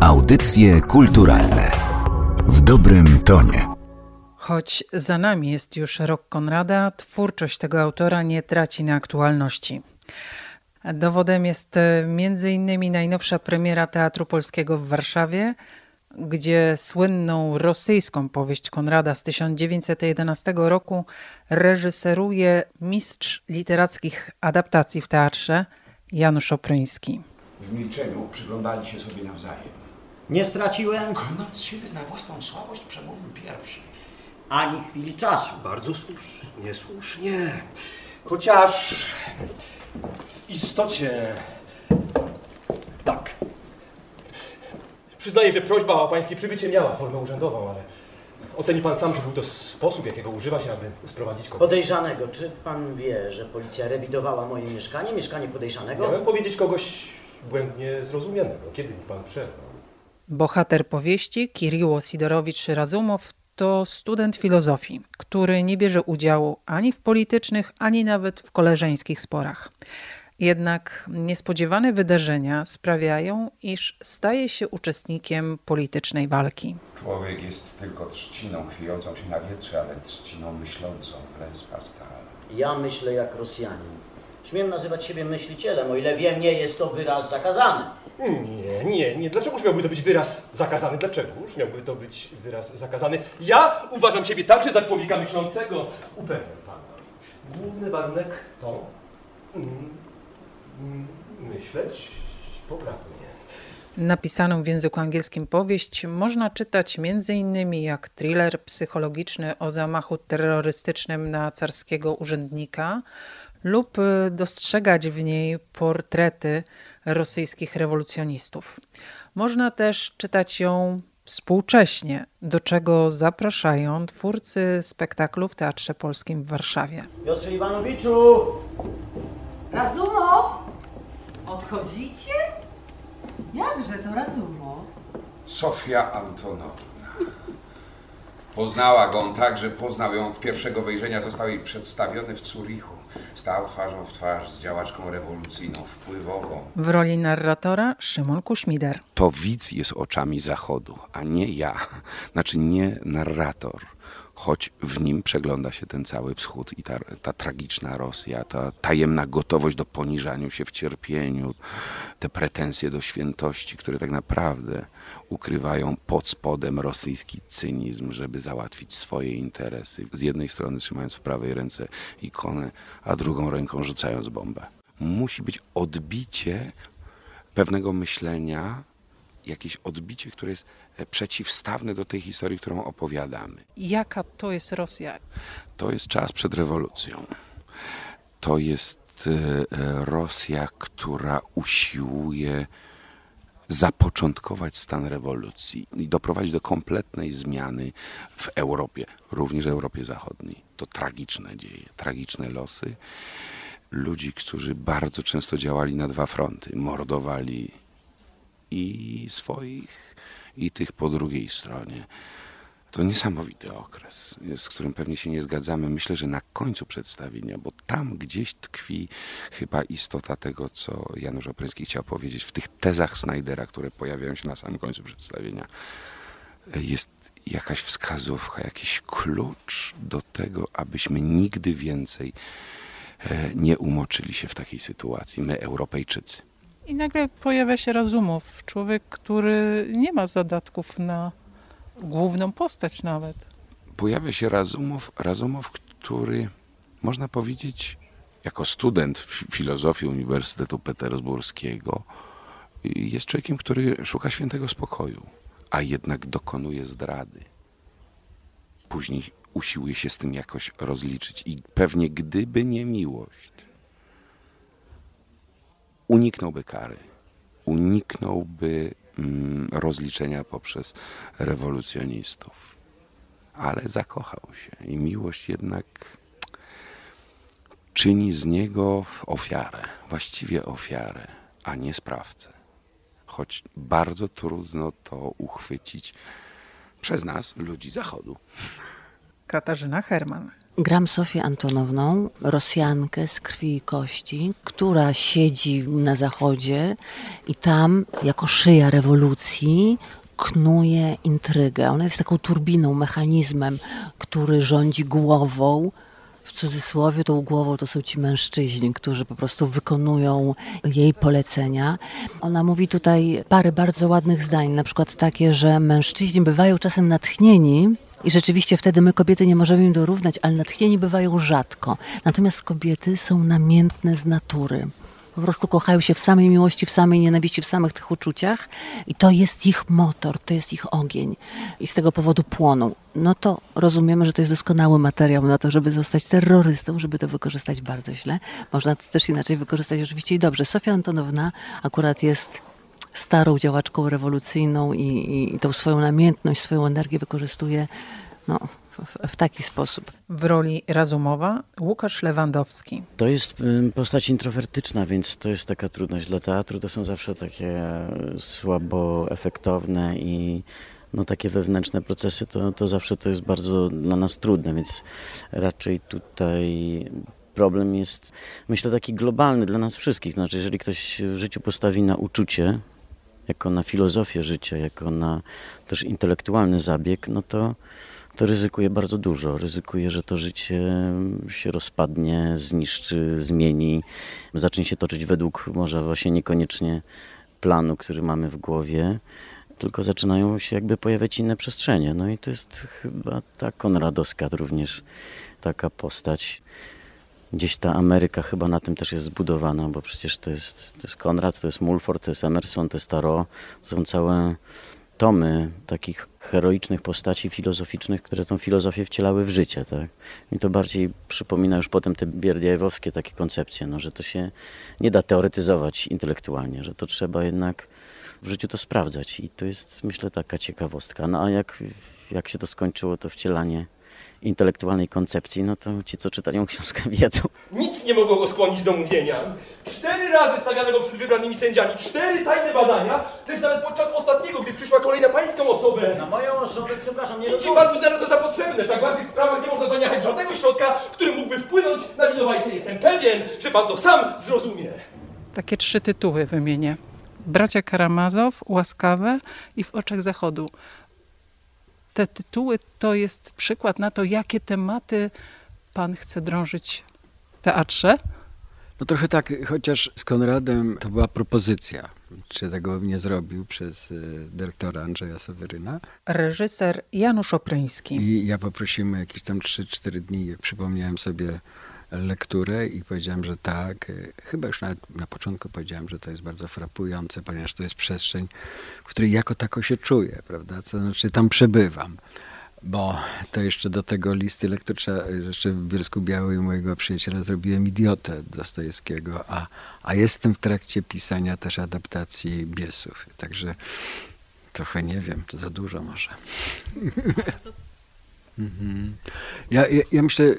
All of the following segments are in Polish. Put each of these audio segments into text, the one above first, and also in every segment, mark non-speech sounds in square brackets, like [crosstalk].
Audycje kulturalne w dobrym tonie. Choć za nami jest już rok Konrada, twórczość tego autora nie traci na aktualności. Dowodem jest m.in. najnowsza premiera Teatru Polskiego w Warszawie, gdzie słynną rosyjską powieść Konrada z 1911 roku reżyseruje mistrz literackich adaptacji w teatrze Janusz Opryński. W milczeniu przyglądali się sobie nawzajem. Nie straciłem z siebie na własną słabość przemówił pierwszy. ani chwili czasu. Bardzo słusznie, słusznie. Chociaż w istocie tak. Przyznaję, że prośba o pańskie przybycie miała formę urzędową, ale oceni pan sam, że był to sposób, jakiego używa się, aby sprowadzić kogoś. Podejrzanego. Czy pan wie, że policja rewidowała moje mieszkanie, mieszkanie podejrzanego? Miałem powiedzieć kogoś błędnie zrozumianego. Kiedy mi pan przerwał? Bohater powieści Kiriło Sidorowicz-Razumow to student filozofii, który nie bierze udziału ani w politycznych, ani nawet w koleżeńskich sporach. Jednak niespodziewane wydarzenia sprawiają, iż staje się uczestnikiem politycznej walki. Człowiek jest tylko trzciną chwiejącą się na wietrze, ale trzciną myślącą. Blaise Pascal. Ja myślę jak Rosjanin. Śmiem nazywać siebie myślicielem, o ile wiem, nie jest to wyraz zakazany. Nie, nie, nie. Dlaczegoż miałby to być wyraz zakazany? Dlaczegoż miałby to być wyraz zakazany? Ja uważam siebie także za człowieka myślącego. Upewniam pana. Główny warunek to mm, mm, myśleć poprawnie. Napisaną w języku angielskim powieść można czytać m.in. jak thriller psychologiczny o zamachu terrorystycznym na carskiego urzędnika lub y, dostrzegać w niej portrety rosyjskich rewolucjonistów. Można też czytać ją współcześnie, do czego zapraszają twórcy spektaklu w Teatrze Polskim w Warszawie. Piotrze Iwanowiczu! Razumow? Odchodzicie? Jakże to Razumow? Sofia Antonowna. Poznała go on tak, że poznał ją od pierwszego wejrzenia. Został jej przedstawiony w Zurichu. Stał twarzą w twarz z działaczką rewolucyjną, wpływową. W roli narratora Szymon Kuśmider. to widz jest oczami Zachodu, a nie ja, znaczy nie narrator, choć w nim przegląda się ten cały wschód i ta, ta tragiczna Rosja, ta tajemna gotowość do poniżania się w cierpieniu, te pretensje do świętości, które tak naprawdę ukrywają pod spodem rosyjski cynizm, żeby załatwić swoje interesy. Z jednej strony trzymając w prawej ręce ikonę, a drugą ręką rzucając bombę. Musi być odbicie pewnego myślenia, jakieś odbicie, które jest e, przeciwstawne do tej historii, którą opowiadamy. Jaka to jest Rosja? To jest czas przed rewolucją. To jest e, e, Rosja, która usiłuje zapoczątkować stan rewolucji i doprowadzić do kompletnej zmiany w Europie, również Europie Zachodniej. To tragiczne dzieje, tragiczne losy ludzi, którzy bardzo często działali na dwa fronty. Mordowali i swoich, i tych po drugiej stronie. To niesamowity okres, z którym pewnie się nie zgadzamy. Myślę, że na końcu przedstawienia, bo tam gdzieś tkwi chyba istota tego, co Janusz Opryński chciał powiedzieć w tych tezach Snydera, które pojawiają się na samym końcu przedstawienia. Jest jakaś wskazówka, jakiś klucz do tego, abyśmy nigdy więcej e, nie umoczyli się w takiej sytuacji, my Europejczycy. I nagle pojawia się Razumow, człowiek, który nie ma zadatków na główną postać nawet. pojawia się Razumow, Razumow, który można powiedzieć, jako student fi- filozofii Uniwersytetu Petersburskiego, jest człowiekiem, który szuka świętego spokoju, a jednak dokonuje zdrady. Później usiłuje się z tym jakoś rozliczyć i pewnie gdyby nie miłość, uniknąłby kary, uniknąłby mm, rozliczenia poprzez rewolucjonistów. Ale zakochał się i miłość jednak czyni z niego ofiarę, właściwie ofiarę, a nie sprawcę. Choć bardzo trudno to uchwycić przez nas, ludzi Zachodu. Katarzyna Herman. Gram Sofię Antonowną, Rosjankę z krwi i kości, która siedzi na zachodzie i tam, jako szyja rewolucji, knuje intrygę. Ona jest taką turbiną, mechanizmem, który rządzi głową. W cudzysłowie tą głową to są ci mężczyźni, którzy po prostu wykonują jej polecenia. Ona mówi tutaj parę bardzo ładnych zdań, na przykład takie, że mężczyźni bywają czasem natchnieni i rzeczywiście wtedy my kobiety nie możemy im dorównać, ale natchnieni bywają rzadko. Natomiast kobiety są namiętne z natury. Po prostu kochają się w samej miłości, w samej nienawiści, w samych tych uczuciach i to jest ich motor, to jest ich ogień i z tego powodu płoną. No to rozumiemy, że to jest doskonały materiał na to, żeby zostać terrorystą, żeby to wykorzystać bardzo źle. Można to też inaczej wykorzystać oczywiście i dobrze. Sofia Antonowna akurat jest starą działaczką rewolucyjną i, i, i tą swoją namiętność, swoją energię wykorzystuje no, w, w, taki sposób. W roli Razumowa Łukasz Lewandowski. To jest postać introwertyczna, więc to jest taka trudność dla teatru. To są zawsze takie słabo efektowne i no, takie wewnętrzne procesy, to, to zawsze to jest bardzo dla nas trudne, więc raczej tutaj problem jest, myślę, taki globalny dla nas wszystkich. Znaczy, jeżeli ktoś w życiu postawi na uczucie, jako na filozofię życia, jako na też intelektualny zabieg, no to, to ryzykuje bardzo dużo. Ryzykuje, że to życie się rozpadnie, zniszczy, zmieni, zacznie się toczyć według może właśnie niekoniecznie planu, który mamy w głowie, tylko zaczynają się jakby pojawiać inne przestrzenie. No i to jest chyba ta Konradowska również taka postać gdzieś ta Ameryka chyba na tym też jest zbudowana, bo przecież to jest, to jest Konrad, to jest Mulford, to jest Emerson, to jest Tarot. są całe tomy takich heroicznych postaci filozoficznych, które tą filozofię wcielały w życie. Tak? I to bardziej przypomina już potem te bierdiajewowskie takie koncepcje, no, że to się nie da teoretyzować intelektualnie, że to trzeba jednak w życiu to sprawdzać. I to jest, myślę, taka ciekawostka. No a jak, jak się to skończyło, to wcielanie intelektualnej koncepcji, no to ci, co czytają książkę, [laughs] wiedzą. Nic nie mogło go skłonić do mówienia. Cztery razy stawianego przed wybranymi sędziami, cztery tajne badania, lecz nawet podczas ostatniego, gdy przyszła kolej na pańską osobę. Na moją osobę, przepraszam, nie Widzi pan uznano to za potrzebne. W tak ważnych sprawach nie można zaniechać żadnego środka, który mógłby wpłynąć na winowajcę. Jestem pewien, że pan to sam zrozumie. Takie trzy tytuły wymienię. Bracia Karamazow, Łaskawe i W oczach zachodu te tytuły to jest przykład na to, jakie tematy pan chce drążyć w teatrze? No trochę tak, chociaż z Konradem to była propozycja, czy tego bym nie zrobił przez y, dyrektora Andrzeja Seweryna. Reżyser Janusz Opryński. I ja poprosiłem jakieś tam 3-4 dni, przypomniałem sobie lekturę i powiedziałem, że tak. Chyba już nawet na początku powiedziałem, że to jest bardzo frapujące, ponieważ to jest przestrzeń, w której jako tako się czuję, prawda? To znaczy tam przebywam. Bo to jeszcze do tego listy lektur trzeba, jeszcze w Bielsku Białej mojego przyjaciela zrobiłem idiotę Dostojewskiego, a, a jestem w trakcie pisania też adaptacji Biesów. Także trochę nie wiem, to za dużo może. Mhm. Ja, ja, ja, myślę,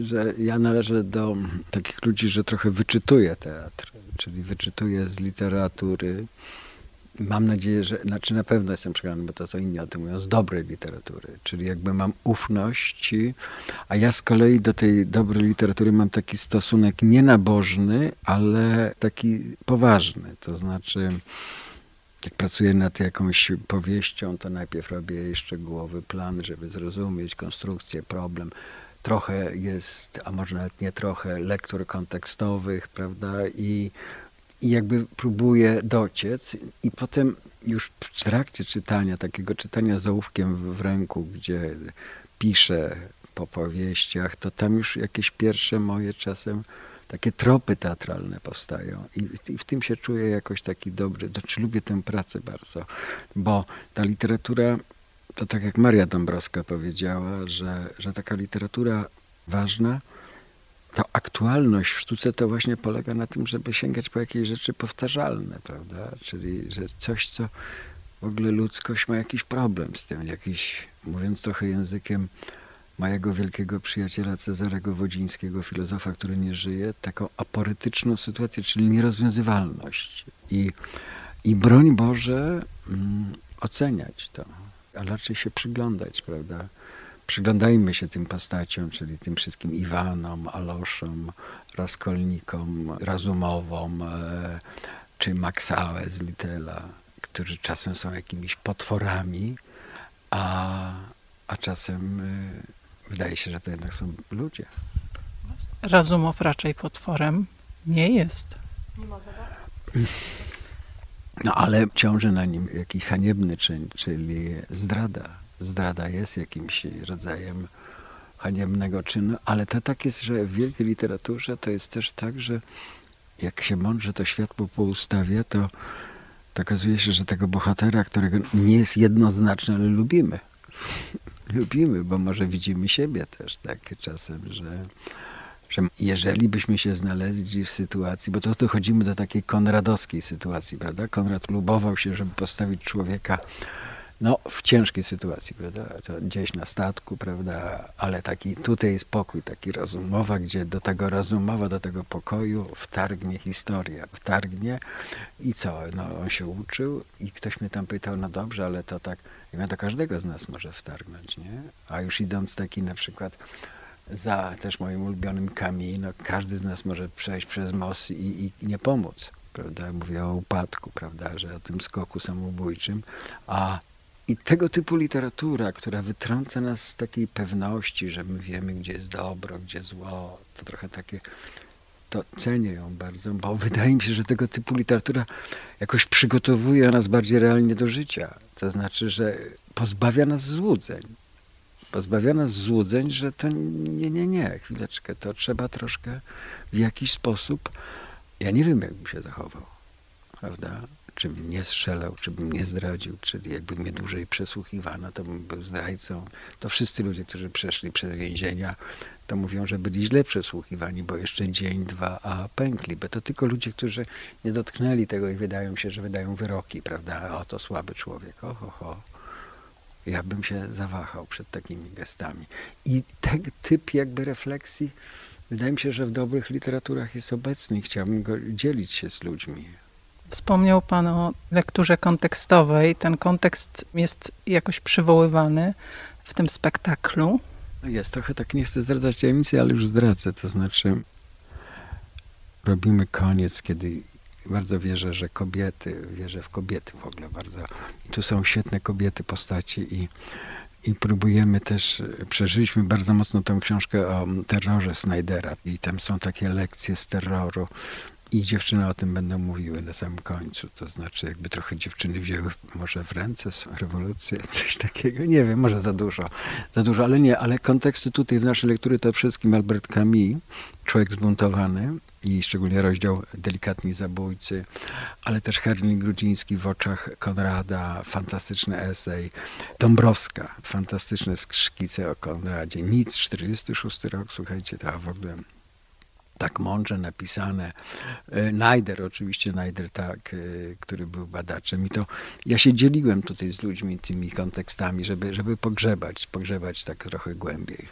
że ja należę do takich ludzi, że trochę wyczytuję teatr, czyli wyczytuję z literatury. Mam nadzieję, że, znaczy na pewno jestem przekonany, bo to co inni o tym mówią, z dobrej literatury, czyli jakby mam ufność, a ja z kolei do tej dobrej literatury mam taki stosunek nienabożny, ale taki poważny, to znaczy jak pracuję nad jakąś powieścią, to najpierw robię jej szczegółowy plan, żeby zrozumieć konstrukcję, problem. Trochę jest, a może nawet nie trochę, lektur kontekstowych, prawda? I, i jakby próbuję dociec i potem już w trakcie czytania, takiego czytania z ołówkiem w ręku, gdzie piszę po powieściach, to tam już jakieś pierwsze moje czasem takie tropy teatralne powstają I, i, w tym się czuję jakoś taki dobry, znaczy lubię tę pracę bardzo, bo ta literatura, to tak jak Maria Dąbrowska powiedziała, że, że taka literatura ważna, to aktualność w sztuce to właśnie polega na tym, żeby sięgać po jakieś rzeczy powtarzalne, prawda? Czyli, że coś, co w ogóle ludzkość ma jakiś problem z tym, jakiś, mówiąc trochę językiem mojego wielkiego przyjaciela Cezarego Wodzińskiego, filozofa, który nie żyje, taką aporytyczną sytuację, czyli nierozwiązywalność. I, i broń Boże mm, oceniać to, a raczej się przyglądać, prawda? Przyglądajmy się tym postaciom, czyli tym wszystkim Iwanom, Aloszom, Raskolnikom, Razumowom, e, czy Maxałe z Litela, którzy czasem są jakimiś potworami, a, a czasem e, wydaje się, że to jednak są ludzie. Razumow raczej potworem nie jest. No ale ciąży na nim jakiś haniebny czyn, czyli zdrada. Zdrada jest jakimś rodzajem haniebnego czynu, ale to tak jest, że w wielkiej literaturze to jest też tak, że jak się mądrze to światło poustawia, to, to okazuje się, że tego bohatera, którego nie jest jednoznaczny, ale lubimy. Lubimy, bo może widzimy siebie też tak czasem, że że jeżeli byśmy się znaleźli w sytuacji, bo to dochodzimy do takiej konradowskiej sytuacji, prawda? Konrad lubował się, żeby postawić człowieka no, w ciężkiej sytuacji, prawda? To gdzieś na statku, prawda? Ale taki, tutaj jest pokój, taki rozumowa, gdzie do tego rozumowa, do tego pokoju wtargnie historia, wtargnie i co? No, on się uczył i ktoś mnie tam pytał, no dobrze, ale to tak, ja do każdego z nas może wtargnąć, nie? A już idąc taki na przykład za też moim ulubionym kamień, no każdy z nas może przejść przez most i, i nie pomóc, prawda? Mówię o upadku, prawda, że o tym skoku samobójczym, a i tego typu literatura, która wytrąca nas z takiej pewności, że my wiemy, gdzie jest dobro, gdzie zło, to trochę takie, to cenię ją bardzo, bo [laughs] wydaje mi się, że tego typu literatura jakoś przygotowuje nas bardziej realnie do życia. To znaczy, że pozbawia nas złudzeń pozbawia nas złudzeń, że to nie, nie, nie, chwileczkę, to trzeba troszkę w jakiś sposób, ja nie wiem, jakbym się zachował, prawda? Czy bym nie strzelał, czy bym nie zdradził, czyli jakby mnie dłużej przesłuchiwano, to bym był zdrajcą. To wszyscy ludzie, którzy przeszli przez więzienia, to mówią, że byli źle przesłuchiwani, bo jeszcze dzień, dwa, a pękli. Bo to tylko ludzie, którzy nie dotknęli tego i wydają się, że wydają wyroki, prawda? O, to słaby człowiek, oho, ho ja bym się zawahał przed takimi gestami. I ten typ jakby refleksji, wydaje mi się, że w dobrych literaturach jest obecny chciałbym go dzielić się z ludźmi. Wspomniał Pan o lekturze kontekstowej. Ten kontekst jest jakoś przywoływany w tym spektaklu. Jest trochę tak, nie chcę zdradzać tajemnicy, ale już zdradzę. To znaczy, robimy koniec, kiedy bardzo wierzę, że kobiety, wierzę w kobiety w ogóle bardzo. I tu są świetne kobiety, postaci i, i próbujemy też, przeżyliśmy bardzo mocno tę książkę o terrorze Snydera i tam są takie lekcje z terroru i dziewczyny o tym będą mówiły na samym końcu. To znaczy, jakby trochę dziewczyny wzięły może w ręce rewolucję, [laughs] coś takiego. Nie wiem, może za dużo. Za dużo, ale nie. Ale konteksty tutaj w naszej lekturze to wszystkim Albert Camus, Człowiek zbuntowany i szczególnie rozdział Delikatni zabójcy, ale też Herling Grudziński w oczach Konrada, fantastyczny esej, Dąbrowska, fantastyczne szkice o Konradzie, nic, 46 rok, słuchajcie, to w ogóle tak mądrze napisane. E, Najder, oczywiście Najder, tak, e, który był badaczem. I to ja się dzieliłem tutaj z ludźmi tymi kontekstami, żeby, żeby pogrzebać, pogrzebać tak trochę głębiej.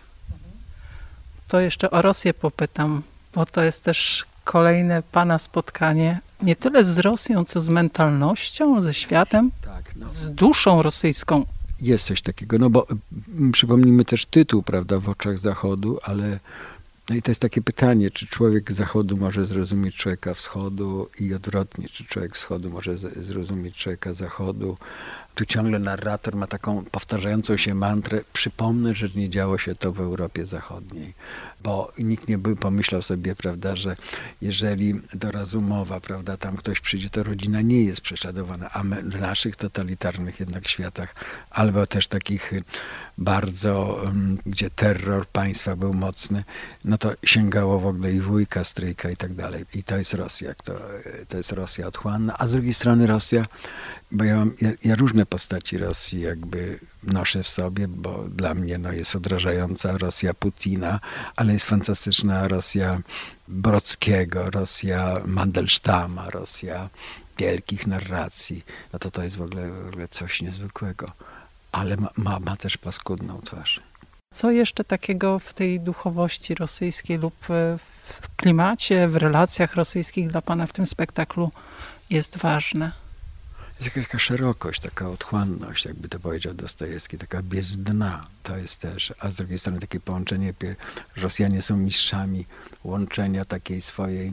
To jeszcze o Rosję popytam, bo to jest też kolejne Pana spotkanie, nie tyle z Rosją, co z mentalnością, ze światem, tak, no. z duszą rosyjską. Jest coś takiego, no bo przypomnijmy też tytuł, prawda, w oczach Zachodu, ale no i to jest takie pytanie, czy człowiek zachodu może zrozumieć człowieka wschodu i odwrotnie, czy człowiek wschodu może zrozumieć człowieka zachodu. Tu ciągle narrator ma taką powtarzającą się mantrę, przypomnę, że nie działo się to w Europie Zachodniej, bo nikt nie by pomyślał sobie, prawda, że jeżeli do Razumowa, prawda, tam ktoś przyjdzie, to rodzina nie jest prześladowana, a my w naszych totalitarnych jednak światach, albo też takich bardzo, gdzie terror państwa był mocny, no to sięgało w ogóle i wujka, stryjka i tak dalej. I to jest Rosja, to, to jest Rosja otchłanna, a z drugiej strony Rosja, bo ja, mam, ja, ja różne postaci Rosji jakby noszę w sobie, bo dla mnie no, jest odrażająca Rosja Putina, ale jest fantastyczna Rosja Brockiego, Rosja Mandelsztama, Rosja wielkich narracji. No to to jest w ogóle, w ogóle coś niezwykłego ale ma, ma, ma też paskudną twarz. Co jeszcze takiego w tej duchowości rosyjskiej lub w klimacie, w relacjach rosyjskich dla Pana w tym spektaklu jest ważne? Jest jakaś taka szerokość, taka otchłanność, jakby to powiedział Dostojewski, taka bez dna. To jest też, a z drugiej strony takie połączenie, Rosjanie są mistrzami łączenia takiej swojej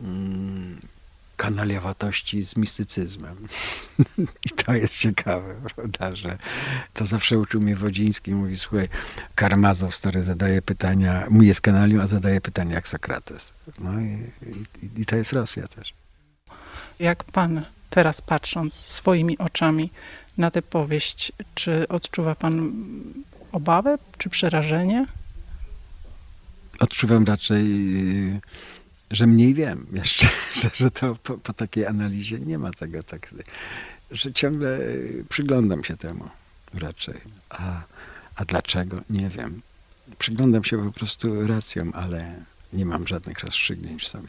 mm, kanaliawatości z mistycyzmem. [laughs] I to jest ciekawe, prawda, że to zawsze uczył mnie Wodziński, mówi, słuchaj, Karmazow stary zadaje pytania, mój jest kanalią, a zadaje pytania jak Sokrates. No i, i, i to jest Rosja też. Jak pan teraz patrząc swoimi oczami na tę powieść, czy odczuwa pan obawę, czy przerażenie? Odczuwam raczej że mniej wiem jeszcze, [laughs] że, że to po, po, takiej analizie nie ma tego tak, że ciągle przyglądam się temu raczej. A, a dlaczego? Nie wiem. Przyglądam się po prostu racją, ale nie mam żadnych rozstrzygnięć w sobie.